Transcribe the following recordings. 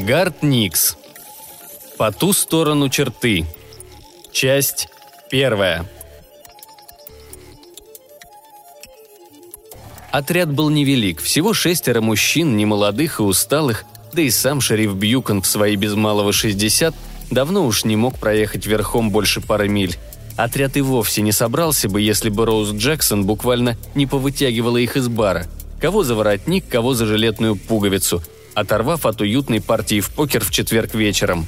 Гард Никс. По ту сторону черты. Часть первая. Отряд был невелик, всего шестеро мужчин, немолодых и усталых, да и сам шериф Бьюкон в свои без малого 60 давно уж не мог проехать верхом больше пары миль. Отряд и вовсе не собрался бы, если бы Роуз Джексон буквально не повытягивала их из бара. Кого за воротник, кого за жилетную пуговицу, оторвав от уютной партии в покер в четверг вечером.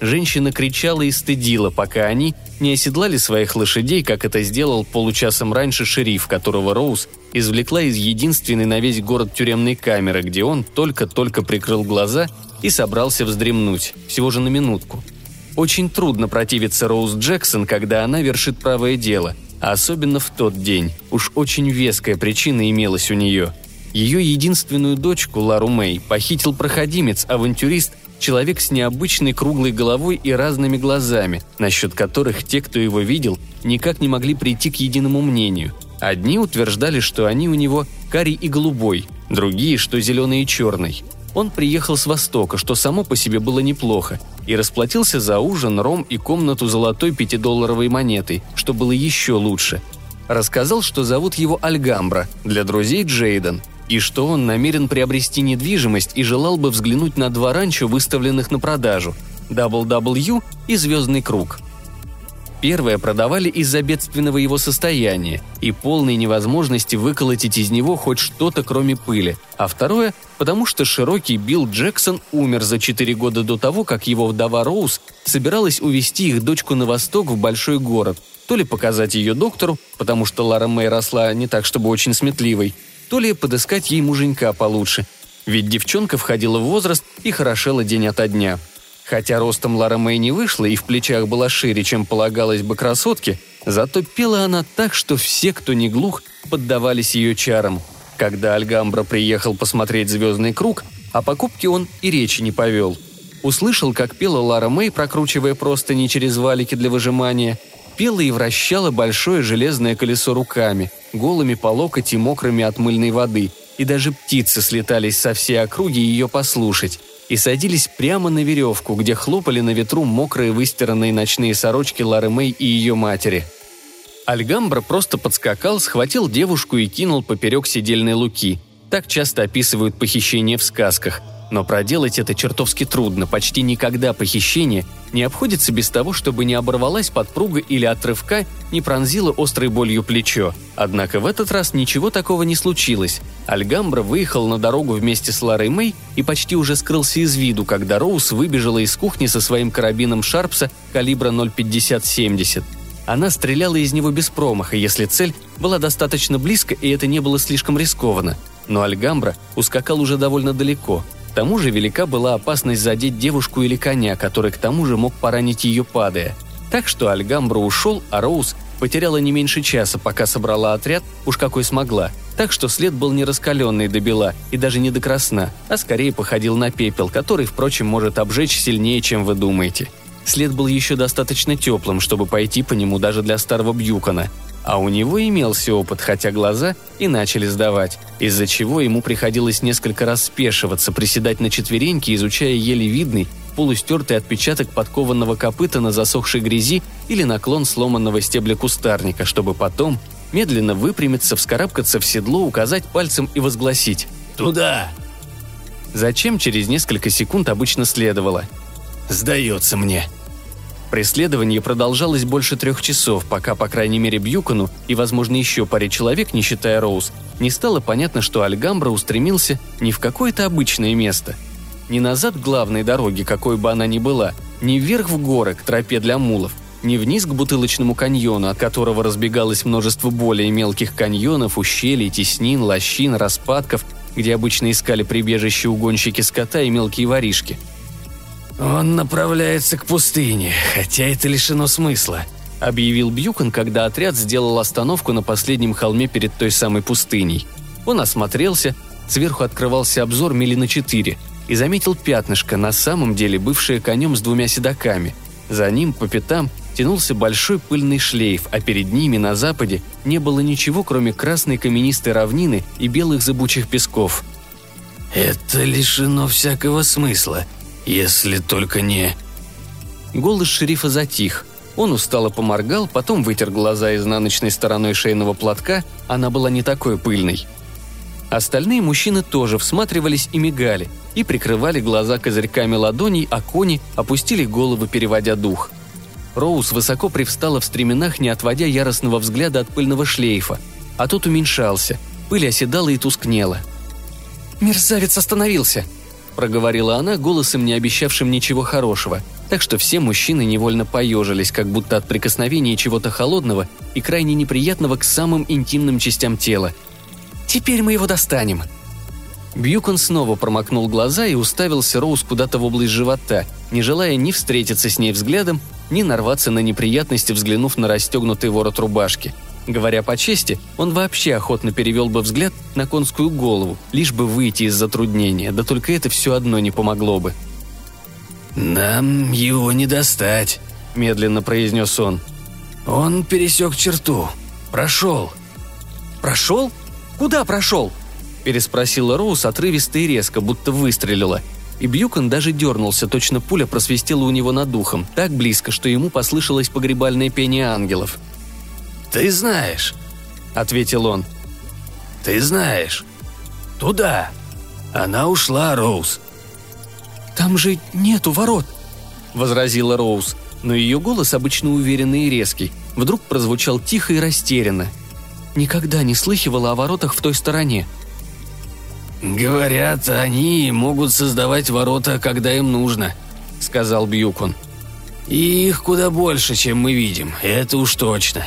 Женщина кричала и стыдила, пока они не оседлали своих лошадей, как это сделал получасом раньше шериф, которого Роуз извлекла из единственной на весь город тюремной камеры, где он только-только прикрыл глаза и собрался вздремнуть, всего же на минутку. Очень трудно противиться Роуз Джексон, когда она вершит правое дело, а особенно в тот день. Уж очень веская причина имелась у нее. Ее единственную дочку, Лару Мэй, похитил проходимец, авантюрист, человек с необычной круглой головой и разными глазами, насчет которых те, кто его видел, никак не могли прийти к единому мнению. Одни утверждали, что они у него карий и голубой, другие, что зеленый и черный. Он приехал с Востока, что само по себе было неплохо, и расплатился за ужин, ром и комнату золотой пятидолларовой монетой, что было еще лучше. Рассказал, что зовут его Альгамбра, для друзей Джейден – и что он намерен приобрести недвижимость и желал бы взглянуть на два ранчо, выставленных на продажу – WW и «Звездный круг». Первое продавали из-за бедственного его состояния и полной невозможности выколотить из него хоть что-то, кроме пыли, а второе – потому что широкий Билл Джексон умер за четыре года до того, как его вдова Роуз собиралась увезти их дочку на восток в большой город, то ли показать ее доктору, потому что Лара Мэй росла не так, чтобы очень сметливой, то ли подыскать ей муженька получше, ведь девчонка входила в возраст и хорошела день ото дня. Хотя ростом Лара Мэй не вышла и в плечах была шире, чем полагалось бы красотке, зато пела она так, что все, кто не глух, поддавались ее чарам. Когда Альгамбра приехал посмотреть «Звездный круг», о покупке он и речи не повел. Услышал, как пела Лара Мэй, прокручивая простыни через валики для выжимания – пела и вращала большое железное колесо руками, голыми по локоть и мокрыми от мыльной воды, и даже птицы слетались со всей округи ее послушать, и садились прямо на веревку, где хлопали на ветру мокрые выстиранные ночные сорочки Лары Мэй и ее матери. Альгамбра просто подскакал, схватил девушку и кинул поперек седельной луки. Так часто описывают похищение в сказках – но проделать это чертовски трудно, почти никогда похищение не обходится без того, чтобы не оборвалась подпруга или отрывка не пронзила острой болью плечо. Однако в этот раз ничего такого не случилось. Альгамбра выехал на дорогу вместе с Ларой Мэй и почти уже скрылся из виду, когда Роуз выбежала из кухни со своим карабином Шарпса калибра 0,50-70. Она стреляла из него без промаха, если цель была достаточно близко и это не было слишком рискованно. Но Альгамбра ускакал уже довольно далеко – к тому же велика была опасность задеть девушку или коня, который к тому же мог поранить ее падая. Так что Альгамбра ушел, а Роуз потеряла не меньше часа, пока собрала отряд, уж какой смогла. Так что след был не раскаленный до бела и даже не до красна, а скорее походил на пепел, который, впрочем, может обжечь сильнее, чем вы думаете. След был еще достаточно теплым, чтобы пойти по нему даже для старого Бьюкона, а у него имелся опыт, хотя глаза и начали сдавать, из-за чего ему приходилось несколько раз спешиваться, приседать на четвереньки, изучая еле видный, полустертый отпечаток подкованного копыта на засохшей грязи или наклон сломанного стебля кустарника, чтобы потом медленно выпрямиться, вскарабкаться в седло, указать пальцем и возгласить «Туда!». Зачем через несколько секунд обычно следовало? «Сдается мне», Преследование продолжалось больше трех часов, пока, по крайней мере, Бьюкону и, возможно, еще паре человек, не считая Роуз, не стало понятно, что Альгамбра устремился не в какое-то обычное место. Не назад главной дороге, какой бы она ни была, не вверх в горы, к тропе для мулов, не вниз к бутылочному каньону, от которого разбегалось множество более мелких каньонов, ущелий, теснин, лощин, распадков, где обычно искали прибежище угонщики скота и мелкие воришки – «Он направляется к пустыне, хотя это лишено смысла», — объявил Бьюкон, когда отряд сделал остановку на последнем холме перед той самой пустыней. Он осмотрелся, сверху открывался обзор мили на четыре, и заметил пятнышко, на самом деле бывшее конем с двумя седаками. За ним, по пятам, тянулся большой пыльный шлейф, а перед ними на западе не было ничего, кроме красной каменистой равнины и белых зыбучих песков. «Это лишено всякого смысла», Если только не...» Голос шерифа затих. Он устало поморгал, потом вытер глаза изнаночной стороной шейного платка, она была не такой пыльной. Остальные мужчины тоже всматривались и мигали, и прикрывали глаза козырьками ладоней, а кони опустили головы, переводя дух. Роуз высоко привстала в стременах, не отводя яростного взгляда от пыльного шлейфа, а тот уменьшался, пыль оседала и тускнела. «Мерзавец остановился!» – проговорила она голосом, не обещавшим ничего хорошего, так что все мужчины невольно поежились, как будто от прикосновения чего-то холодного и крайне неприятного к самым интимным частям тела. «Теперь мы его достанем!» Бьюкон снова промокнул глаза и уставился Роуз куда-то в область живота, не желая ни встретиться с ней взглядом, ни нарваться на неприятности, взглянув на расстегнутый ворот рубашки – Говоря по чести, он вообще охотно перевел бы взгляд на конскую голову, лишь бы выйти из затруднения, да только это все одно не помогло бы. «Нам его не достать», – медленно произнес он. «Он пересек черту. Прошел». «Прошел? Куда прошел?» – переспросила Роуз отрывисто и резко, будто выстрелила. И Бьюкон даже дернулся, точно пуля просвистела у него над духом, так близко, что ему послышалось погребальное пение ангелов – «Ты знаешь», — ответил он. «Ты знаешь. Туда. Она ушла, Роуз». «Там же нету ворот», — возразила Роуз, но ее голос, обычно уверенный и резкий, вдруг прозвучал тихо и растерянно. Никогда не слыхивала о воротах в той стороне. «Говорят, они могут создавать ворота, когда им нужно», — сказал Бьюкон. «И их куда больше, чем мы видим, это уж точно.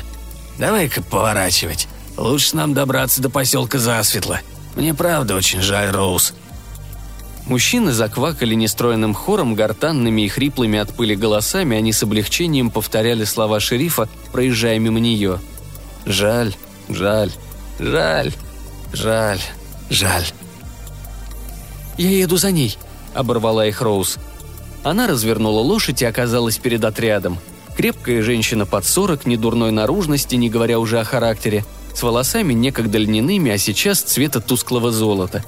Давай-ка поворачивать. Лучше нам добраться до поселка засветло. Мне правда очень жаль, Роуз». Мужчины заквакали нестроенным хором, гортанными и хриплыми от пыли голосами, они с облегчением повторяли слова шерифа, проезжая мимо нее. «Жаль, жаль, жаль, жаль, жаль». «Я еду за ней», — оборвала их Роуз. Она развернула лошадь и оказалась перед отрядом — Крепкая женщина под сорок, ни дурной наружности, не говоря уже о характере, с волосами некогда льняными, а сейчас цвета тусклого золота.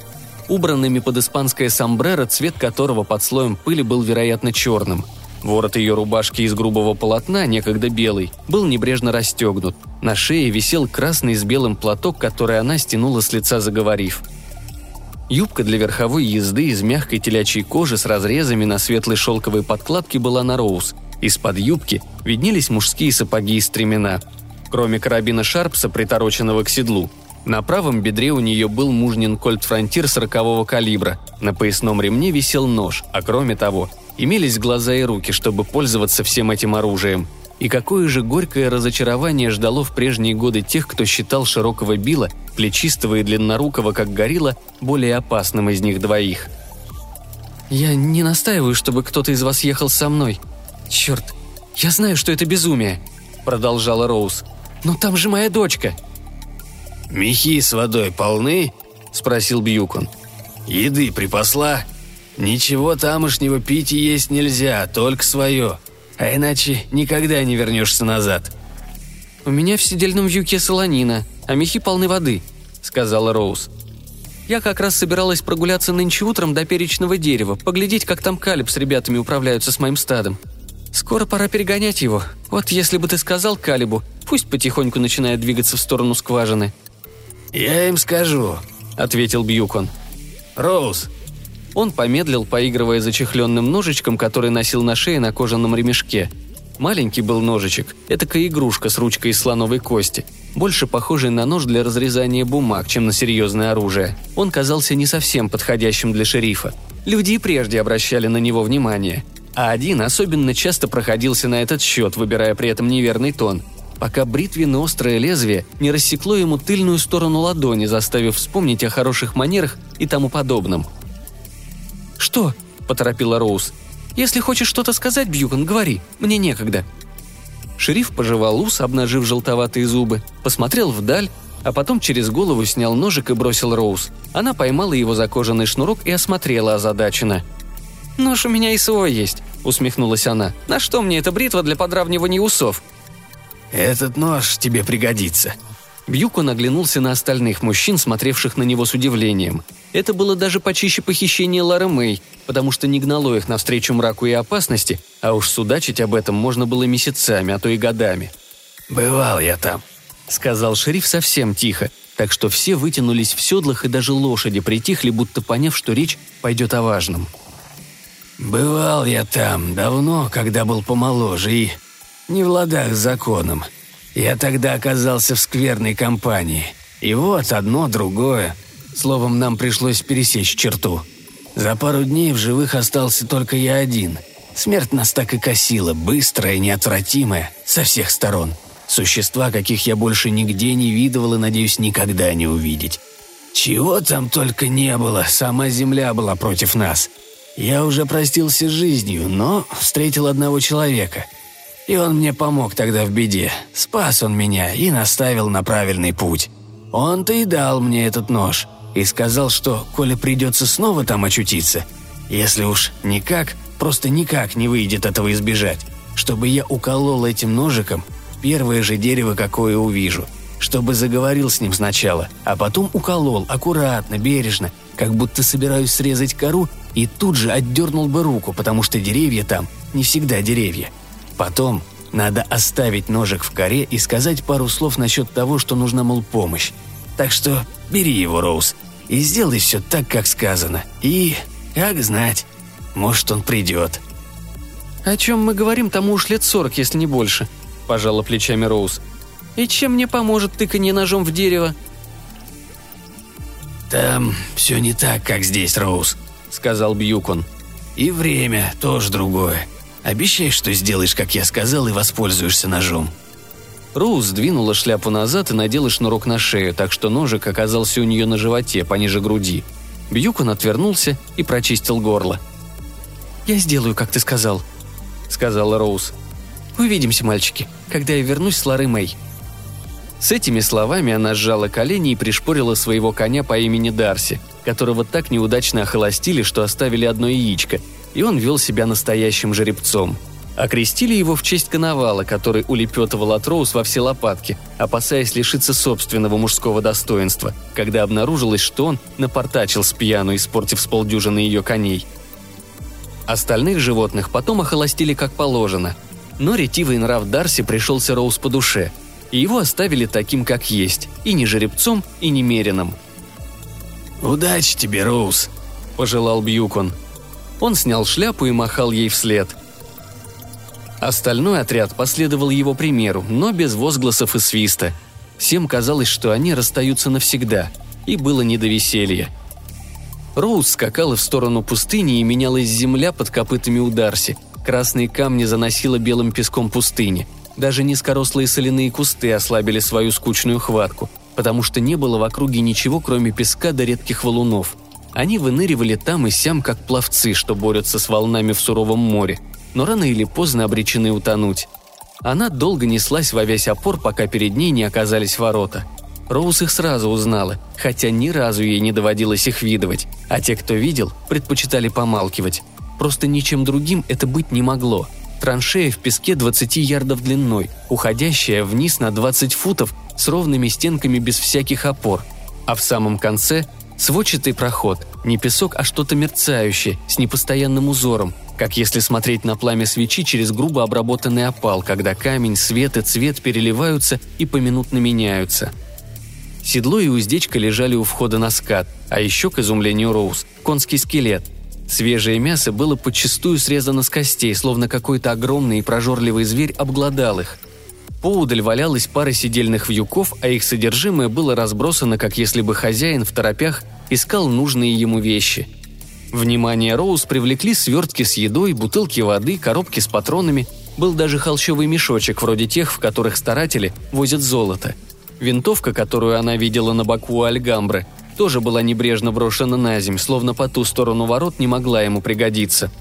Убранными под испанское сомбреро, цвет которого под слоем пыли был, вероятно, черным. Ворот ее рубашки из грубого полотна, некогда белый, был небрежно расстегнут. На шее висел красный с белым платок, который она стянула с лица, заговорив. Юбка для верховой езды из мягкой телячьей кожи с разрезами на светлой шелковой подкладке была на Роуз – из-под юбки виднелись мужские сапоги и стремена. Кроме карабина Шарпса, притороченного к седлу, на правом бедре у нее был мужнин кольт-фронтир сорокового калибра, на поясном ремне висел нож, а кроме того, имелись глаза и руки, чтобы пользоваться всем этим оружием. И какое же горькое разочарование ждало в прежние годы тех, кто считал широкого Билла, плечистого и длиннорукого, как горилла, более опасным из них двоих. «Я не настаиваю, чтобы кто-то из вас ехал со мной», «Черт, я знаю, что это безумие», — продолжала Роуз. «Но там же моя дочка». «Мехи с водой полны?» — спросил Бьюкон. «Еды припасла? Ничего тамошнего пить и есть нельзя, только свое. А иначе никогда не вернешься назад». «У меня в сидельном вьюке солонина, а мехи полны воды», — сказала Роуз. «Я как раз собиралась прогуляться нынче утром до перечного дерева, поглядеть, как там Калиб с ребятами управляются с моим стадом. Скоро пора перегонять его. Вот если бы ты сказал Калибу, пусть потихоньку начинает двигаться в сторону скважины». «Я им скажу», — ответил Бьюкон. «Роуз». Он помедлил, поигрывая зачехленным ножичком, который носил на шее на кожаном ремешке. Маленький был ножичек, этакая игрушка с ручкой из слоновой кости, больше похожий на нож для разрезания бумаг, чем на серьезное оружие. Он казался не совсем подходящим для шерифа. Люди и прежде обращали на него внимание — а один особенно часто проходился на этот счет, выбирая при этом неверный тон, пока бритвенно острое лезвие не рассекло ему тыльную сторону ладони, заставив вспомнить о хороших манерах и тому подобном. «Что?» – поторопила Роуз. «Если хочешь что-то сказать, Бьюкон, говори, мне некогда». Шериф пожевал ус, обнажив желтоватые зубы, посмотрел вдаль, а потом через голову снял ножик и бросил Роуз. Она поймала его за кожаный шнурок и осмотрела озадаченно – «Нож у меня и свой есть», — усмехнулась она. «На что мне эта бритва для подравнивания усов?» «Этот нож тебе пригодится», — Бьюко наглянулся на остальных мужчин, смотревших на него с удивлением. Это было даже почище похищения Лары Мэй, потому что не гнало их навстречу мраку и опасности, а уж судачить об этом можно было месяцами, а то и годами. «Бывал я там», — сказал шериф совсем тихо, так что все вытянулись в седлах и даже лошади притихли, будто поняв, что речь пойдет о важном. «Бывал я там давно, когда был помоложе и не в ладах с законом. Я тогда оказался в скверной компании. И вот одно, другое. Словом, нам пришлось пересечь черту. За пару дней в живых остался только я один. Смерть нас так и косила, быстрая неотвратимая, со всех сторон. Существа, каких я больше нигде не видывал и, надеюсь, никогда не увидеть. Чего там только не было, сама земля была против нас. Я уже простился с жизнью, но встретил одного человека – и он мне помог тогда в беде. Спас он меня и наставил на правильный путь. Он-то и дал мне этот нож. И сказал, что, коли придется снова там очутиться, если уж никак, просто никак не выйдет этого избежать, чтобы я уколол этим ножиком первое же дерево, какое увижу, чтобы заговорил с ним сначала, а потом уколол, аккуратно, бережно, как будто собираюсь срезать кору, и тут же отдернул бы руку, потому что деревья там не всегда деревья. Потом надо оставить ножик в коре и сказать пару слов насчет того, что нужна, мол, помощь. Так что бери его, Роуз, и сделай все так, как сказано. И, как знать, может, он придет». «О чем мы говорим, тому уж лет сорок, если не больше», – пожала плечами Роуз. «И чем мне поможет тыканье ножом в дерево?» «Там все не так, как здесь, Роуз», – сказал Бьюкон. «И время тоже другое. Обещай, что сделаешь, как я сказал, и воспользуешься ножом». Роуз сдвинула шляпу назад и надела шнурок на шею, так что ножик оказался у нее на животе, пониже груди. Бьюкон отвернулся и прочистил горло. «Я сделаю, как ты сказал», — сказала Роуз. «Увидимся, мальчики, когда я вернусь с Лары Мэй». С этими словами она сжала колени и пришпорила своего коня по имени Дарси, которого так неудачно охолостили, что оставили одно яичко, и он вел себя настоящим жеребцом. Окрестили его в честь коновала, который улепетывал от Роуз во все лопатки, опасаясь лишиться собственного мужского достоинства, когда обнаружилось, что он напортачил с пьяну, испортив с полдюжины ее коней. Остальных животных потом охолостили как положено, но ретивый нрав Дарси пришелся Роуз по душе, и его оставили таким, как есть, и не жеребцом, и не мерином. «Удачи тебе, Роуз», – пожелал Бьюкон – он снял шляпу и махал ей вслед. Остальной отряд последовал его примеру, но без возгласов и свиста. Всем казалось, что они расстаются навсегда, и было не до веселья. Роуз скакала в сторону пустыни и менялась земля под копытами у Дарси. Красные камни заносило белым песком пустыни. Даже низкорослые соляные кусты ослабили свою скучную хватку, потому что не было в округе ничего, кроме песка до редких валунов – они выныривали там и сям, как пловцы, что борются с волнами в суровом море, но рано или поздно обречены утонуть. Она долго неслась во весь опор, пока перед ней не оказались ворота. Роуз их сразу узнала, хотя ни разу ей не доводилось их видывать, а те, кто видел, предпочитали помалкивать. Просто ничем другим это быть не могло. Траншея в песке 20 ярдов длиной, уходящая вниз на 20 футов с ровными стенками без всяких опор, а в самом конце Сводчатый проход, не песок, а что-то мерцающее, с непостоянным узором, как если смотреть на пламя свечи через грубо обработанный опал, когда камень, свет и цвет переливаются и поминутно меняются. Седло и уздечка лежали у входа на скат, а еще, к изумлению Роуз, конский скелет. Свежее мясо было подчастую срезано с костей, словно какой-то огромный и прожорливый зверь обглодал их – Поудаль валялась пара сидельных вьюков, а их содержимое было разбросано, как если бы хозяин в торопях искал нужные ему вещи. Внимание Роуз привлекли свертки с едой, бутылки воды, коробки с патронами. Был даже холщовый мешочек, вроде тех, в которых старатели возят золото. Винтовка, которую она видела на боку у Альгамбры, тоже была небрежно брошена на земь, словно по ту сторону ворот не могла ему пригодиться.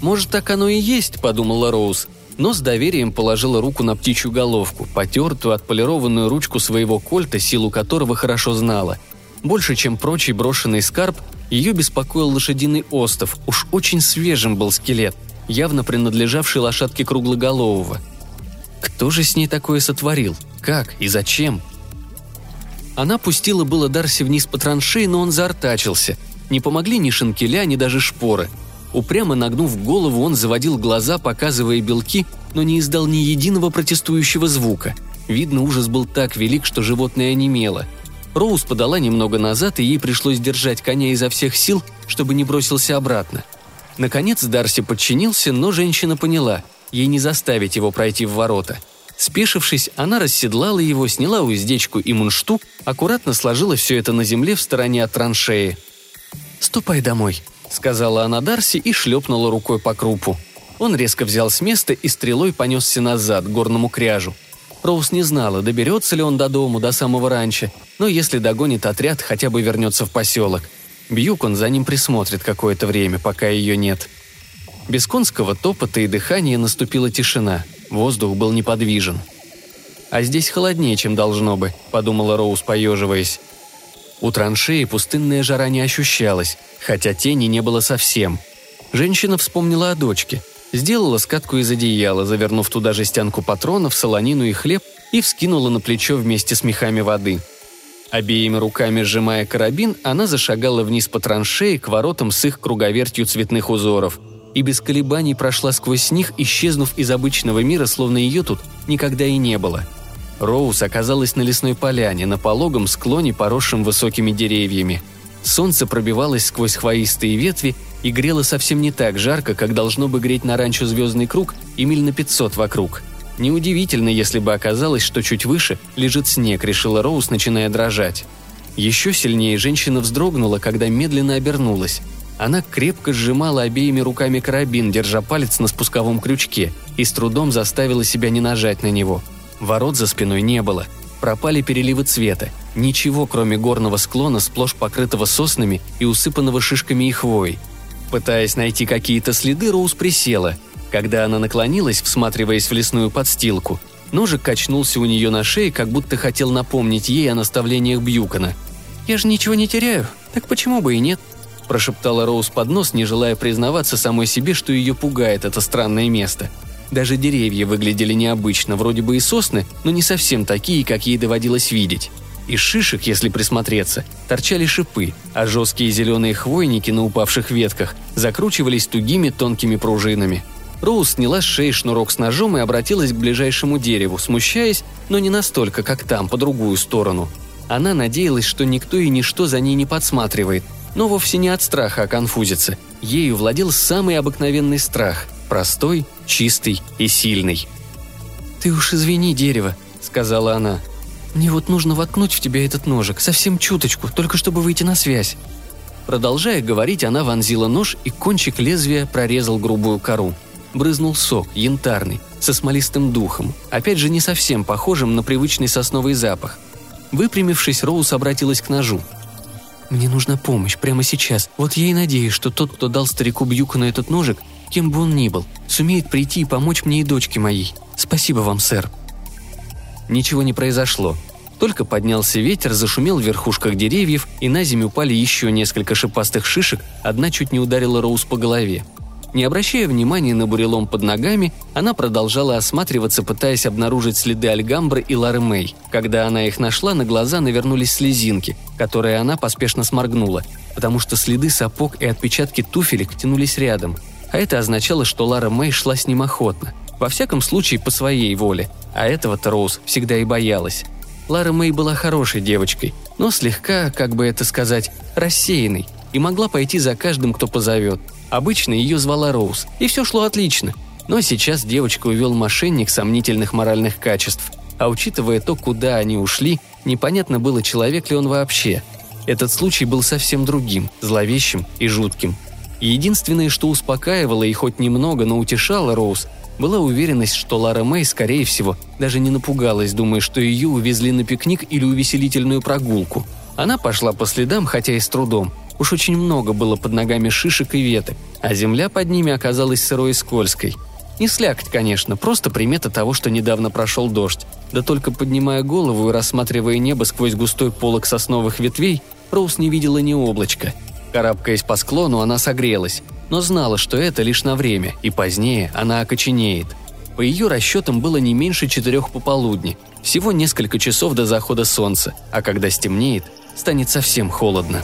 «Может, так оно и есть», — подумала Роуз но с доверием положила руку на птичью головку, потертую, отполированную ручку своего кольта, силу которого хорошо знала. Больше, чем прочий брошенный скарб, ее беспокоил лошадиный остов, уж очень свежим был скелет, явно принадлежавший лошадке круглоголового. Кто же с ней такое сотворил? Как и зачем? Она пустила было Дарси вниз по траншеи, но он заортачился. Не помогли ни шинкеля, ни даже шпоры. Упрямо нагнув голову, он заводил глаза, показывая белки, но не издал ни единого протестующего звука. Видно, ужас был так велик, что животное онемело. Роуз подала немного назад, и ей пришлось держать коня изо всех сил, чтобы не бросился обратно. Наконец Дарси подчинился, но женщина поняла – ей не заставить его пройти в ворота. Спешившись, она расседлала его, сняла уздечку и мунштук, аккуратно сложила все это на земле в стороне от траншеи. «Ступай домой», — сказала она Дарси и шлепнула рукой по крупу. Он резко взял с места и стрелой понесся назад, к горному кряжу. Роуз не знала, доберется ли он до дому, до самого ранчо, но если догонит отряд, хотя бы вернется в поселок. Бьюкон за ним присмотрит какое-то время, пока ее нет. Без конского топота и дыхания наступила тишина. Воздух был неподвижен. «А здесь холоднее, чем должно бы», — подумала Роуз, поеживаясь. У траншеи пустынная жара не ощущалась, хотя тени не было совсем. Женщина вспомнила о дочке. Сделала скатку из одеяла, завернув туда жестянку патронов, солонину и хлеб, и вскинула на плечо вместе с мехами воды. Обеими руками сжимая карабин, она зашагала вниз по траншеи к воротам с их круговертью цветных узоров. И без колебаний прошла сквозь них, исчезнув из обычного мира, словно ее тут никогда и не было. Роуз оказалась на лесной поляне, на пологом склоне, поросшем высокими деревьями. Солнце пробивалось сквозь хвоистые ветви и грело совсем не так жарко, как должно бы греть на ранчо «Звездный круг» и миль на 500 вокруг. Неудивительно, если бы оказалось, что чуть выше лежит снег, решила Роуз, начиная дрожать. Еще сильнее женщина вздрогнула, когда медленно обернулась. Она крепко сжимала обеими руками карабин, держа палец на спусковом крючке, и с трудом заставила себя не нажать на него. Ворот за спиной не было. Пропали переливы цвета. Ничего, кроме горного склона, сплошь покрытого соснами и усыпанного шишками и хвоей. Пытаясь найти какие-то следы, Роуз присела. Когда она наклонилась, всматриваясь в лесную подстилку, ножик качнулся у нее на шее, как будто хотел напомнить ей о наставлениях Бьюкона. «Я же ничего не теряю, так почему бы и нет?» – прошептала Роуз под нос, не желая признаваться самой себе, что ее пугает это странное место. Даже деревья выглядели необычно, вроде бы и сосны, но не совсем такие, как ей доводилось видеть. Из шишек, если присмотреться, торчали шипы, а жесткие зеленые хвойники на упавших ветках закручивались тугими тонкими пружинами. Роуз сняла с шеи шнурок с ножом и обратилась к ближайшему дереву, смущаясь, но не настолько, как там, по другую сторону. Она надеялась, что никто и ничто за ней не подсматривает, но вовсе не от страха, а конфузиться. Ею владел самый обыкновенный страх – простой, чистый и сильный. «Ты уж извини, дерево», – сказала она. Мне вот нужно воткнуть в тебя этот ножик, совсем чуточку, только чтобы выйти на связь». Продолжая говорить, она вонзила нож, и кончик лезвия прорезал грубую кору. Брызнул сок, янтарный, со смолистым духом, опять же не совсем похожим на привычный сосновый запах. Выпрямившись, Роуз обратилась к ножу. «Мне нужна помощь прямо сейчас. Вот я и надеюсь, что тот, кто дал старику Бьюку на этот ножик, кем бы он ни был, сумеет прийти и помочь мне и дочке моей. Спасибо вам, сэр». Ничего не произошло. Только поднялся ветер, зашумел в верхушках деревьев, и на землю упали еще несколько шипастых шишек, одна чуть не ударила Роуз по голове. Не обращая внимания на бурелом под ногами, она продолжала осматриваться, пытаясь обнаружить следы Альгамбры и Лары Мэй. Когда она их нашла, на глаза навернулись слезинки, которые она поспешно сморгнула, потому что следы сапог и отпечатки туфелек тянулись рядом. А это означало, что Лара Мэй шла с ним охотно. Во всяком случае, по своей воле. А этого-то Роуз всегда и боялась. Лара Мэй была хорошей девочкой, но слегка, как бы это сказать, рассеянной, и могла пойти за каждым, кто позовет. Обычно ее звала Роуз, и все шло отлично. Но сейчас девочку увел мошенник сомнительных моральных качеств. А учитывая то, куда они ушли, непонятно было, человек ли он вообще. Этот случай был совсем другим, зловещим и жутким. Единственное, что успокаивало и хоть немного, но утешало Роуз, была уверенность, что Лара Мэй, скорее всего, даже не напугалась, думая, что ее увезли на пикник или увеселительную прогулку. Она пошла по следам, хотя и с трудом. Уж очень много было под ногами шишек и веток, а земля под ними оказалась сырой и скользкой. Не слякоть, конечно, просто примета того, что недавно прошел дождь. Да только поднимая голову и рассматривая небо сквозь густой полог сосновых ветвей, Роуз не видела ни облачка. Карабкаясь по склону, она согрелась но знала, что это лишь на время, и позднее она окоченеет. По ее расчетам было не меньше четырех пополудни. Всего несколько часов до захода солнца, а когда стемнеет, станет совсем холодно.